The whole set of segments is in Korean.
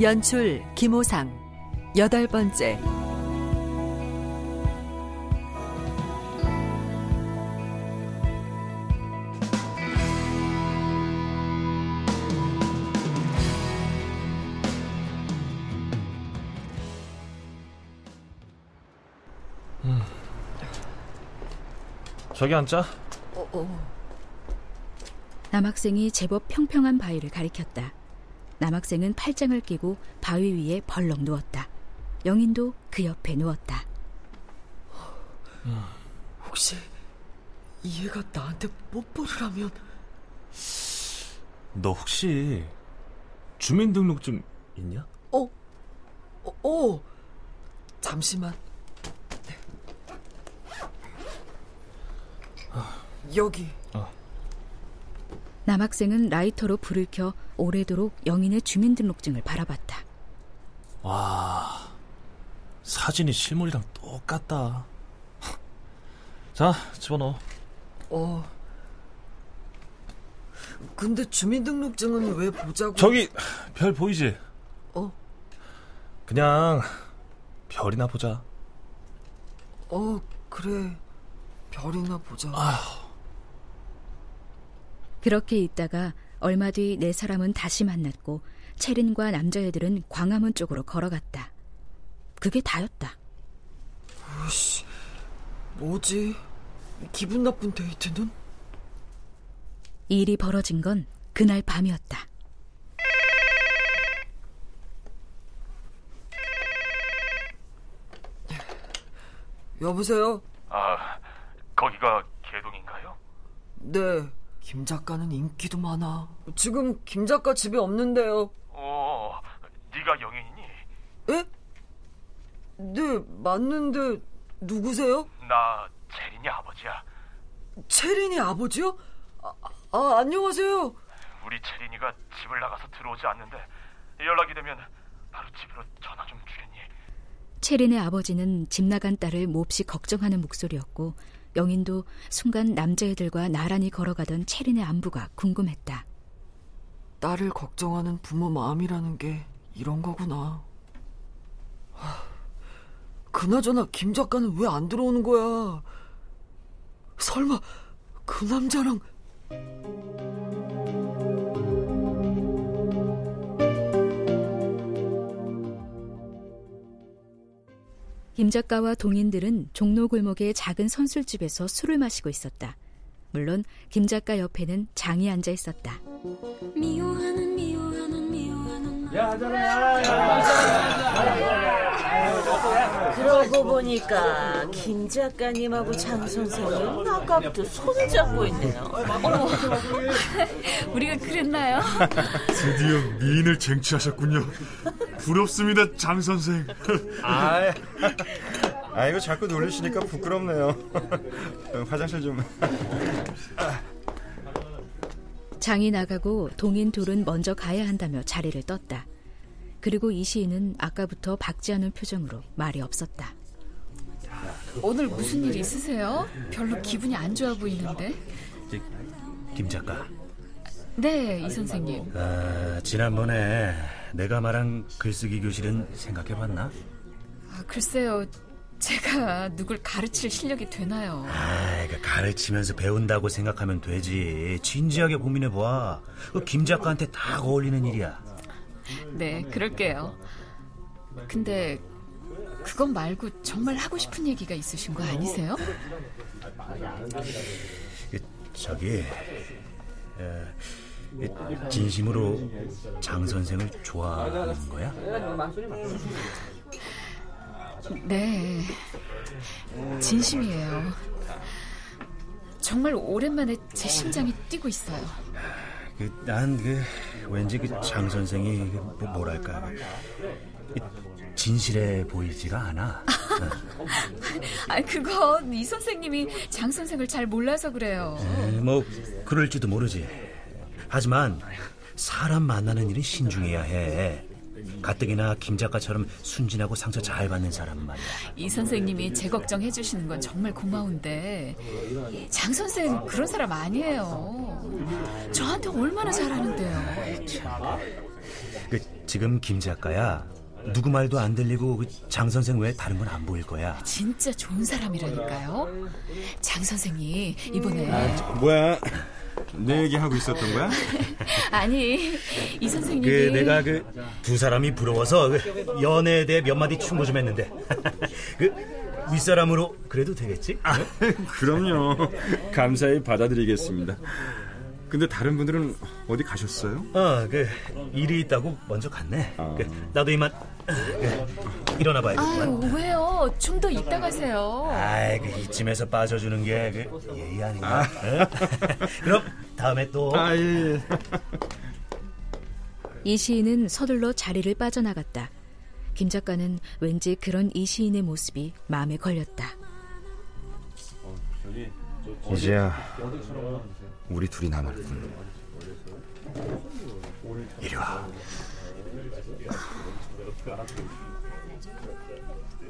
연출 김호상 여덟 번째 저기 앉자. 어, 어. 남학생이 제법 평평한 바위를 가리켰다. 남학생은 팔짱을 끼고 바위 위에 벌렁 누웠다. 영인도 그 옆에 누웠다. 혹시 이 애가 나한테 뽀뽀를 하면 너 혹시 주민등록증 있냐? 어? 어, 어. 잠시만. 네. 여기. 어. 남학생은 라이터로 불을 켜 오래도록 영인의 주민등록증을 바라봤다. 와, 사진이 실물이랑 똑같다. 자, 집어넣어. 어. 근데 주민등록증은 왜 보자고? 저기 별 보이지? 어. 그냥 별이나 보자. 어, 그래. 별이나 보자. 아휴. 그렇게 있다가 얼마 뒤 네 사람은 다시 만났고 체린과 남자애들은 광화문 쪽으로 걸어갔다. 그게 다였다. 으씨, 뭐지? 기분 나쁜 데이트는? 일이 벌어진 건 그날 밤이었다. 여보세요? 아, 거기가 개동인가요? 네, 김 작가는 인기도 많아. 지금 김 작가 집에 없는데요. 어, 네가 영인이니? 에? 네, 맞는데 누구세요? 나 체린이 아버지야. 체린이 아버지요? 아, 아 안녕하세요. 우리 체린이가 집을 나가서 들어오지 않는데 연락이 되면 바로 집으로 전화 좀 주겠니? 체린의 아버지는 집 나간 딸을 몹시 걱정하는 목소리였고 영인도 순간 남자애들과 나란히 걸어가던 체린의 안부가 궁금했다. 딸을 걱정하는 부모 마음이라는 게 이런 거구나. 하, 그나저나 김 작가는 왜 안 들어오는 거야? 설마 그 남자랑 김 작가와 동인들은 종로 골목의 작은 선술집에서 술을 마시고 있었다. 물론 김 작가 옆에는 장이 앉아 있었다. 미워하는 미워하는 미워하는 그러고 보니까 김 작가님하고 장 선생님 아까부터 손을 잡고 있네요. 어머, 우리가 그랬나요? 드디어 미인을 쟁취하셨군요. 부럽습니다, 장 선생. 아, 아 이거 자꾸 놀리시니까 부끄럽네요. 화장실 좀. 장이 나가고 동인 둘은 먼저 가야 한다며 자리를 떴다. 그리고 이 시인은 아까부터 박지 않은 표정으로 말이 없었다. 오늘 무슨 일 있으세요? 별로 기분이 안 좋아 보이는데. 김 작가. 네, 이 선생님. 아, 지난번에 내가 말한 글쓰기 교실은 생각해봤나? 아, 글쎄요, 제가 누굴 가르칠 실력이 되나요? 아, 그 가르치면서 배운다고 생각하면 되지. 진지하게 고민해봐. 그김 작가한테 딱 어울리는 일이야. 네, 그럴게요. 근데 그것 말고 정말 하고 싶은 얘기가 있으신 거 아니세요? 그, 저기 에, 에, 진심으로 장 선생을 좋아하는 거야? 네, 진심이에요. 정말 오랜만에 제 심장이 뛰고 있어요. 그, 난 그 왠지 그 장 선생이 그 뭐, 뭐랄까 진실해 보이지가 않아. 아, 그건 이 선생님이 장 선생을 잘 몰라서 그래요. 에, 뭐 그럴지도 모르지. 하지만 사람 만나는 일이 신중해야 해. 가뜩이나 김 작가처럼 순진하고 상처 잘 받는 사람은 말이야. 이 선생님이 제 걱정 해 주시는 건 정말 고마운데 장 선생 그런 사람 아니에요. 저한테 얼마나 잘하는데요. 그 지금 김 작가야 누구 말도 안 들리고 그장 선생 외에 다른 건 안 보일 거야. 진짜 좋은 사람이라니까요. 장 선생이 이번에 아, 뭐야? 내 얘기 하고 있었던 거야? 아니 이 선생님이 그 내가 그 두 사람이 부러워서 그 연애에 대해 몇 마디 충고 좀 했는데 그 윗사람으로 그래도 되겠지? 아, 그럼요. 감사히 받아들이겠습니다. 근데 다른 분들은 어디 가셨어요? 어, 그 일이 있다고 먼저 갔네. 아. 그, 나도 이만 그, 일어나 봐야겠구만. 아유 왜요? 좀더 이따 가세요. 아이, 그 이쯤에서 빠져주는 게 그 예의 아닌가? 어? 그럼 다음에 또. 아, 예. 이 시인은 서둘러 자리를 빠져나갔다. 김 작가는 왠지 그런 이 시인의 모습이 마음에 걸렸다. 이제야 우리 둘이 남았군. 이리 와.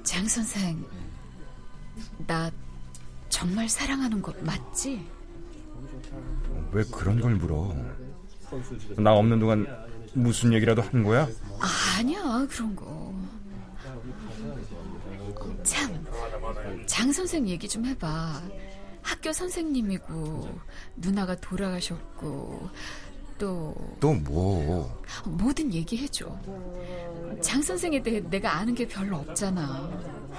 장 선생, 나 정말 사랑하는 거 맞지? 왜 그런 걸 물어? 나 없는 동안 무슨 얘기라도 한 거야? 아니야 그런 거. 참, 장 선생 얘기 좀 해봐. 학교 선생님이고 누나가 돌아가셨고 또 또 뭐? 뭐든 얘기해줘. 장 선생에 대해 내가 아는 게 별로 없잖아.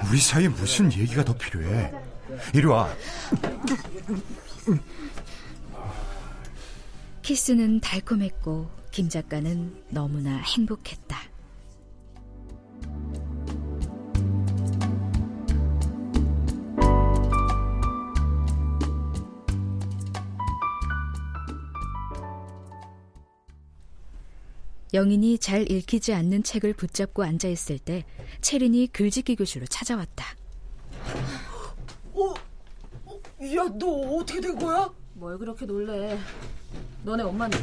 우리 사이에 무슨 얘기가 더 필요해? 이리 와. 키스는 달콤했고 김 작가는 너무나 행복했다. 영인이 잘 읽히지 않는 책을 붙잡고 앉아 있을 때 채린이 글짓기 교실로 찾아왔다. 어? 야, 너 어떻게 된 거야? 뭘 그렇게 놀래? 너네 엄마는?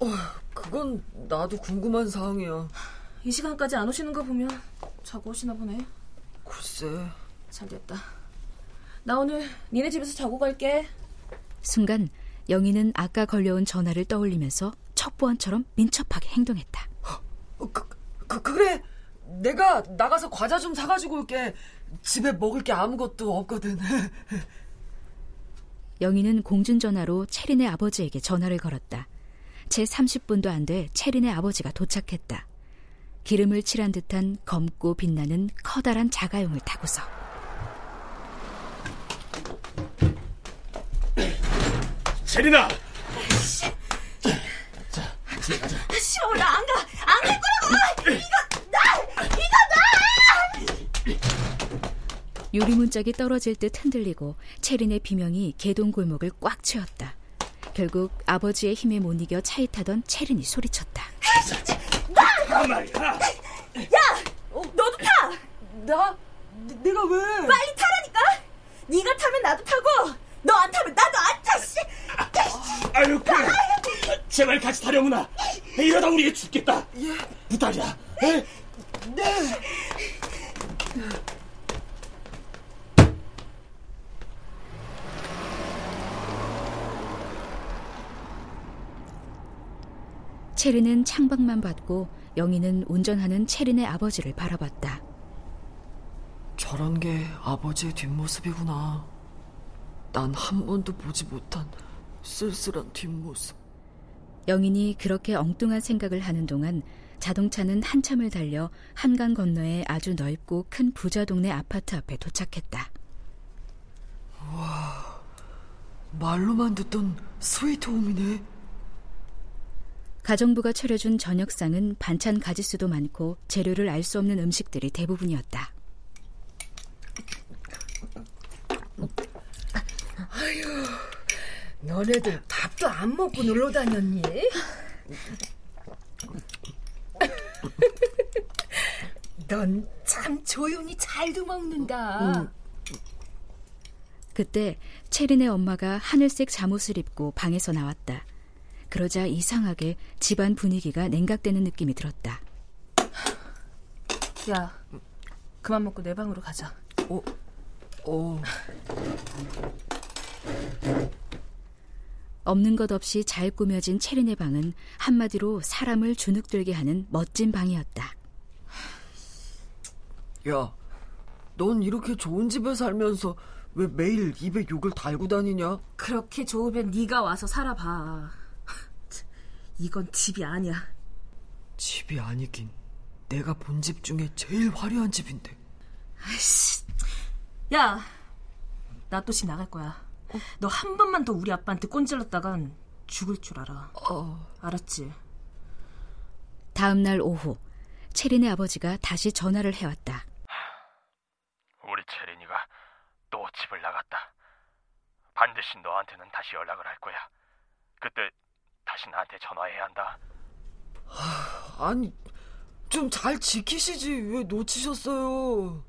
어, 그건 나도 궁금한 사항이야. 이 시간까지 안 오시는 거 보면 자고 오시나 보네. 글쎄. 잘 됐다. 나 오늘 니네 집에서 자고 갈게. 순간 영희는 아까 걸려온 전화를 떠올리면서 첩보원처럼 민첩하게 행동했다. 어, 그, 그, 그래. 내가 나가서 과자 좀 사가지고 올게. 집에 먹을 게 아무것도 없거든. 영희는 공중전화로 채린의 아버지에게 전화를 걸었다. 채 30분도 안돼 채린의 아버지가 도착했다. 기름을 칠한 듯한 검고 빛나는 커다란 자가용을 타고서 채린아! 싫어, 나 안 가! 안 갈 거라고! 이거, 나! 이거 나! 유리 문짝이 떨어질 듯 흔들리고 채린의 비명이 개동 골목을 꽉 채웠다. 결국 아버지의 힘에 못 이겨 차에 타던 채린이 소리쳤다. 나! 야! 너도 타! 나? 내가 왜? 빨리 타라니까! 네가 타면 나도 타고 너 안 타면 나도 안 타! 씨. 아유, 그래. 제발 같이 타려무나. 이러다 우리 죽겠다. 부탁이야. 에? 네. 채린은 창밖만 봤고 영희는 운전하는 채린의 아버지를 바라봤다. 저런 게 아버지의 뒷모습이구나. 난 한 번도 보지 못한 쓸쓸한 뒷모습. 영인이 그렇게 엉뚱한 생각을 하는 동안 자동차는 한참을 달려 한강 건너의 아주 넓고 큰 부자 동네 아파트 앞에 도착했다. 와, 말로만 듣던 스위트홈이네. 가정부가 차려준 저녁상은 반찬 가짓수도 많고 재료를 알 수 없는 음식들이 대부분이었다. 아유, 너네들 밥도 안 먹고 놀러 다녔니? 넌 참 조용히 잘도 먹는다. 음. 그때 체린의 엄마가 하늘색 잠옷을 입고 방에서 나왔다. 그러자 이상하게 집안 분위기가 냉각되는 느낌이 들었다. 야, 그만 먹고 내 방으로 가자. 어, 어. 없는 것 없이 잘 꾸며진 체린의 방은 한마디로 사람을 주눅들게 하는 멋진 방이었다. 야, 넌 이렇게 좋은 집에 살면서 왜 매일 입에 욕을 달고 다니냐? 그렇게 좋으면 네가 와서 살아봐. 이건 집이 아니야. 집이 아니긴 내가 본 집 중에 제일 화려한 집인데. 아이씨. 야, 나 또 집 나갈 거야. 어? 너한 번만 더 우리 아빠한테 꼰질렀다간 죽을 줄 알아. 어. 알았지? 다음 날 오후 체린의 아버지가 다시 전화를 해왔다. 우리 체린이가 또 집을 나갔다. 반드시 너한테는 다시 연락을 할 거야. 그때 다시 나한테 전화해야 한다. 하, 아니, 좀 잘 지키시지. 왜 놓치셨어요?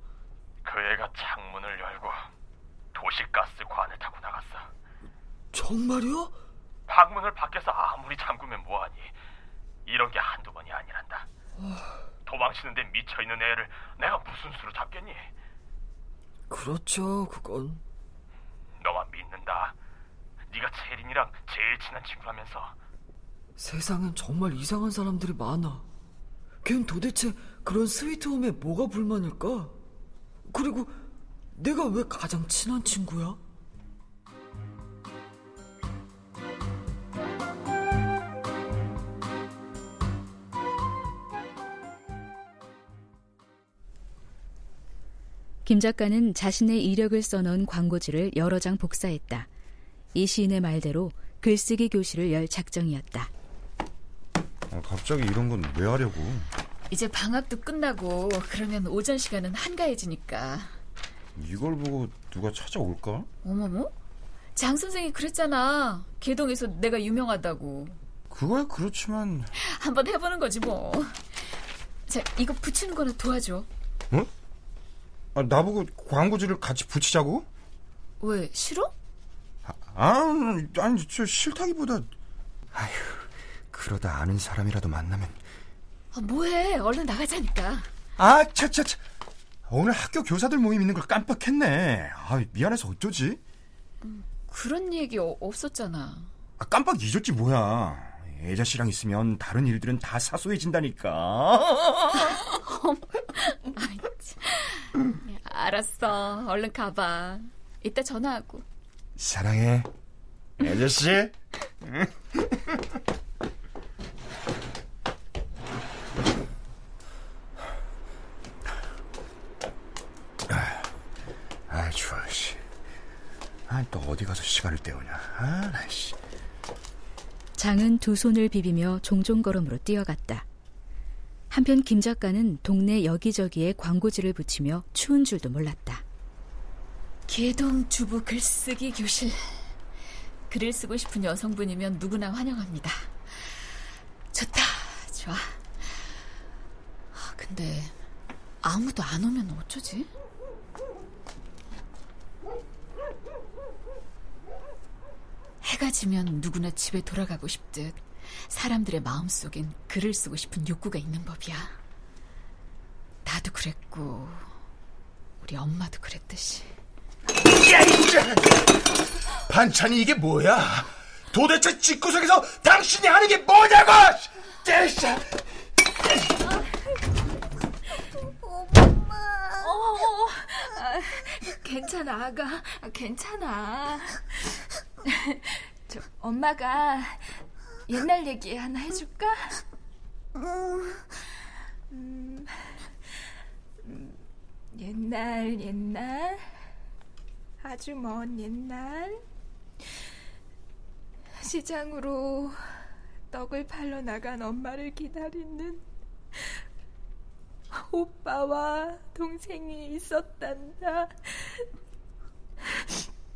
그 애가 창문을 열고 도시가스 관을 타고 나갔어. 정말요? 방문을 밖에서 아무리 잠그면 뭐하니? 이런 게 한두 번이 아니란다. 도망치는데 미쳐있는 애를 내가 무슨 수로 잡겠니? 그렇죠, 그건. 너만 믿는다. 네가 체린이랑 제일 친한 친구라면서. 세상엔 정말 이상한 사람들이 많아. 걘 도대체 그런 스위트홈에 뭐가 불만일까? 그리고 내가 왜 가장 친한 친구야? 김 작가는 자신의 이력을 써놓은 광고지를 여러 장 복사했다. 이 시인의 말대로 글쓰기 교실을 열 작정이었다. 아, 갑자기 이런 건 왜 하려고? 이제 방학도 끝나고 그러면 오전 시간은 한가해지니까. 이걸 보고 누가 찾아올까? 어머머? 장 선생이 그랬잖아. 개동에서 내가 유명하다고. 그거야 그렇지만 한번 해보는 거지 뭐. 자, 이거 붙이는 거나 도와줘. 어? 아, 나보고 광고지를 같이 붙이자고? 왜 싫어? 아, 아 아니 저 싫다기보다 아휴 그러다 아는 사람이라도 만나면 아, 뭐해 얼른 나가자니까 아 차차차 오늘 학교 교사들 모임 있는 걸 깜빡했네 아 미안해서 어쩌지 음, 그런 얘기 어, 없었잖아 아, 깜빡 잊었지 뭐야 애자 씨랑 있으면 다른 일들은 다 사소해진다니까 알았어. 얼른 가봐. 이따 전화하고. 사랑해. 아저씨. 아, 추워, 씨. 아, 또 어디 가서 시간을 때우냐. 아, 나, 씨. 장은 두 손을 비비며 종종 걸음으로 뛰어갔다. 한편 김 작가는 동네 여기저기에 광고지를 붙이며 추운 줄도 몰랐다. 개동 주부 글쓰기 교실. 글을 쓰고 싶은 여성분이면 누구나 환영합니다. 좋다, 좋아. 아, 근데 아무도 안 오면 어쩌지? 해가 지면 누구나 집에 돌아가고 싶듯 사람들의 마음속엔 글을 쓰고 싶은 욕구가 있는 법이야. 나도 그랬고 우리 엄마도 그랬듯이. 야, 이제 반찬이 이게 뭐야? 도대체 집구석에서 당신이 하는 게 뭐냐고! 엄마. 어, 아, 괜찮아, 아가. 괜찮아. 저, 엄마가 옛날 얘기 하나 해줄까? 음, 음, 옛날 옛날 아주 먼 옛날 시장으로 떡을 팔러 나간 엄마를 기다리는 오빠와 동생이 있었단다.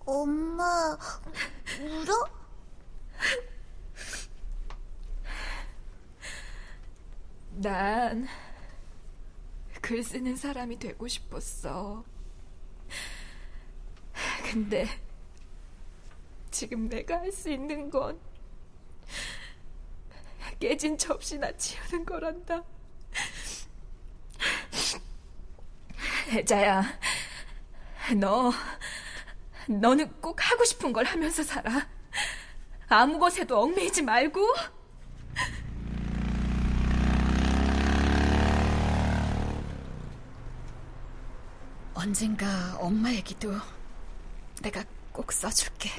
엄마 울어? 난 글 쓰는 사람이 되고 싶었어. 근데 지금 내가 할 수 있는 건 깨진 접시나 치우는 거란다. 애자야, 너, 너는 꼭 하고 싶은 걸 하면서 살아. 아무 것에도 얽매이지 말고. 언젠가 엄마 얘기도 내가 꼭 써줄게.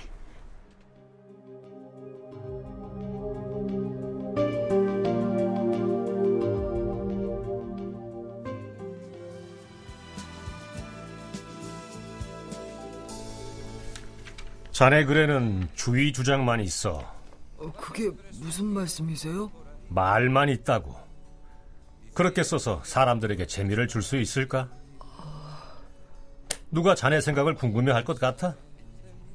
자네 글에는 주의 주장만 있어. 어, 그게 무슨 말씀이세요? 말만 있다고. 그렇게 써서 사람들에게 재미를 줄 수 있을까? 누가 자네 생각을 궁금해할 것 같아?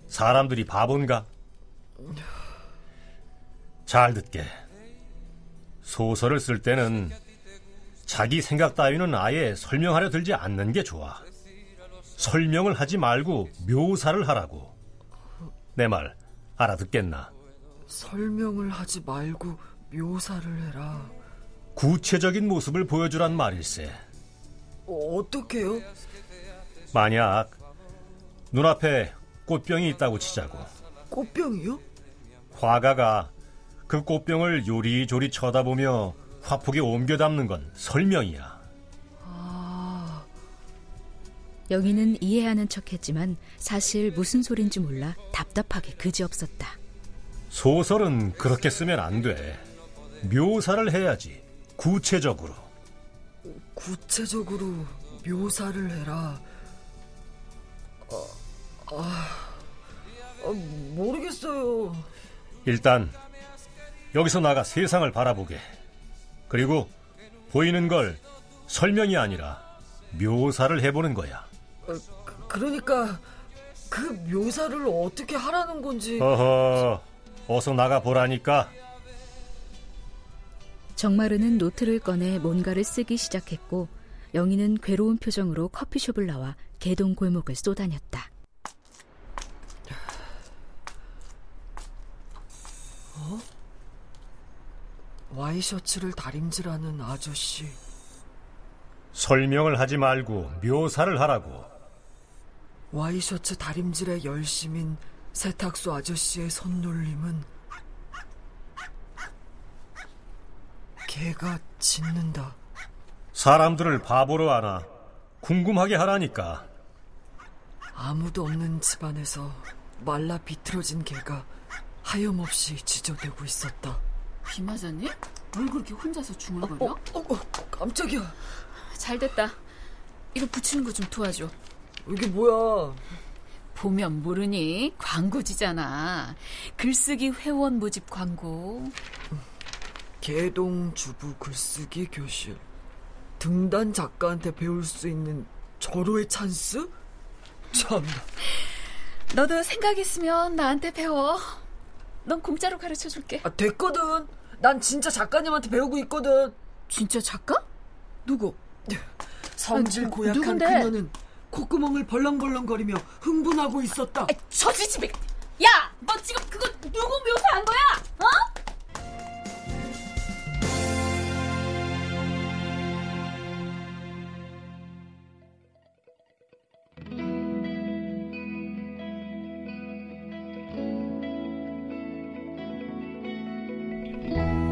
사람들이 바본가? 잘 듣게. 소설을 쓸 때는 자기 생각 따위는 아예 설명하려 들지 않는 게 좋아. 설명을 하지 말고 묘사를 하라고. 내 말 알아듣겠나? 설명을 하지 말고 묘사를 해라. 구체적인 모습을 보여주란 말일세. 어, 어떻게요? 만약 눈앞에 꽃병이 있다고 치자고. 꽃병이요? 화가가 그 꽃병을 요리조리 쳐다보며 화폭에 옮겨 담는 건 설명이야. 아, 영희는 이해하는 척했지만 사실 무슨 소린지 몰라 답답하게 그지없었다. 소설은 그렇게 쓰면 안 돼. 묘사를 해야지. 구체적으로. 구체적으로 묘사를 해라. 어, 아, 아, 모르겠어요. 일단 여기서 나가 세상을 바라보게. 그리고 보이는 걸 설명이 아니라 묘사를 해보는 거야. 어, 그, 그러니까 그 묘사를 어떻게 하라는 건지. 어허, 어서 나가 보라니까. 정마르는 노트를 꺼내 뭔가를 쓰기 시작했고 영희는 괴로운 표정으로 커피숍을 나와 개동 골목을 쏘다녔다. 어? 와이셔츠를 다림질하는 아저씨. 설명을 하지 말고 묘사를 하라고. 와이셔츠 다림질에 열심인 세탁소 아저씨의 손놀림은 개가 짖는다. 사람들을 바보로 하나 궁금하게 하라니까. 아무도 없는 집안에서 말라 비틀어진 개가 하염없이 지저대고 있었다. 비 맞았니? 뭘 그렇게 혼자서 중얼거려? 어, 어, 어, 깜짝이야. 잘 됐다. 이거 붙이는 거 좀 도와줘. 이게 뭐야? 보면 모르니 광고지잖아. 글쓰기 회원 모집 광고. 개동 주부 글쓰기 교실. 등단 작가한테 배울 수 있는 절호의 찬스? 참나. 너도 생각 있으면 나한테 배워. 넌 공짜로 가르쳐 줄게. 아, 됐거든. 난 진짜 작가님한테 배우고 있거든. 진짜 작가? 누구? 성질 아, 고약한 누군데? 그녀는 콧구멍을 벌렁벌렁거리며 흥분하고 있었다. 아, 저지 집에. 야, 너 지금 그거 누구 묘사한 거야? 어?